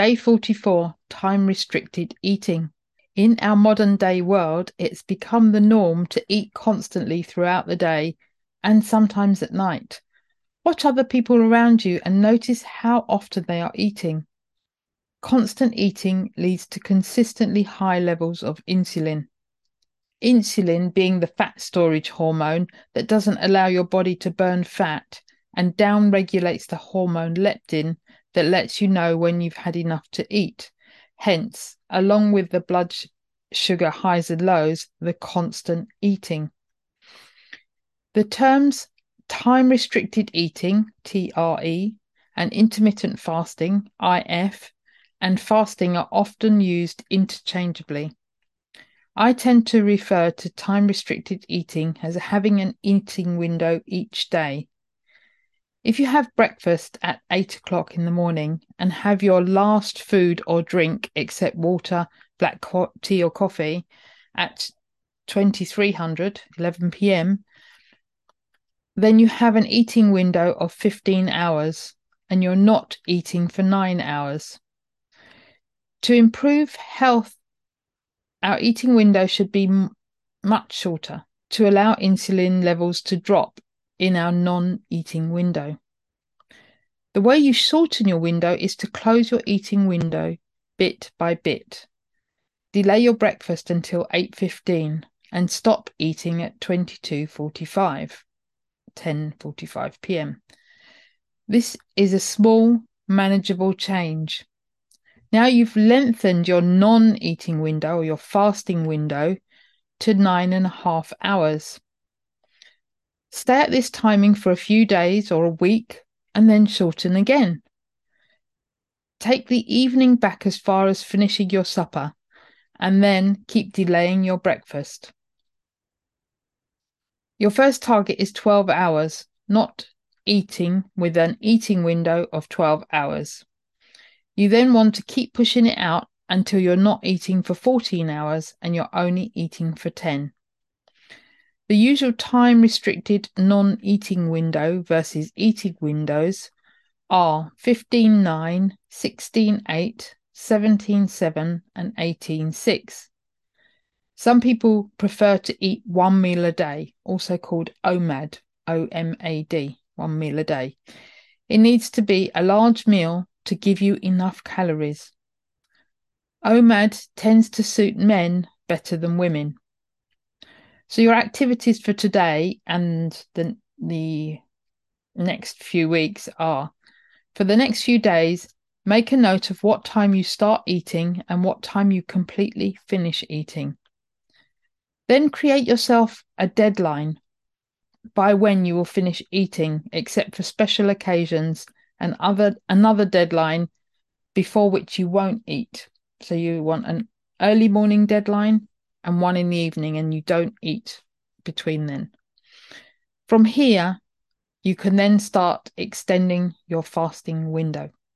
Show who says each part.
Speaker 1: Day 44 Time Restricted Eating. In our modern day world, it's become the norm to eat constantly throughout the day and sometimes at night. Watch other people around you and notice how often they are eating. Constant eating leads to consistently high levels of insulin. Insulin being the fat storage hormone that doesn't allow your body to burn fat and down regulates the hormone leptin that lets you know when you've had enough to eat. Hence, along with the blood sugar highs and lows, the constant eating. The terms time restricted eating, TRE, and intermittent fasting, IF, and fasting are often used interchangeably. I tend to refer to time restricted eating as having an eating window each day. If you have breakfast at eight o'clock in the morning and have your last food or drink except water, black co- tea, or coffee at 2300, 11 p.m., then you have an eating window of 15 hours and you're not eating for nine hours. To improve health, our eating window should be m- much shorter to allow insulin levels to drop in our non eating window. The way you shorten your window is to close your eating window bit by bit. Delay your breakfast until 8:15 and stop eating at 22:45, 10:45 p.m. This is a small manageable change now you've lengthened your non eating window or your fasting window to nine and a half hours. Stay at this timing for a few days or a week and then shorten again. Take the evening back as far as finishing your supper and then keep delaying your breakfast. Your first target is 12 hours, not eating with an eating window of 12 hours. You then want to keep pushing it out until you're not eating for 14 hours and you're only eating for 10. The usual time restricted non eating window versus eating windows are 15 9, 16 8, 17 7, and 18 6. Some people prefer to eat one meal a day, also called OMAD, O M A D, one meal a day. It needs to be a large meal to give you enough calories. OMAD tends to suit men better than women. So your activities for today and the the next few weeks are for the next few days make a note of what time you start eating and what time you completely finish eating. Then create yourself a deadline by when you will finish eating except for special occasions and other another deadline before which you won't eat. So you want an early morning deadline and one in the evening, and you don't eat between then. From here, you can then start extending your fasting window.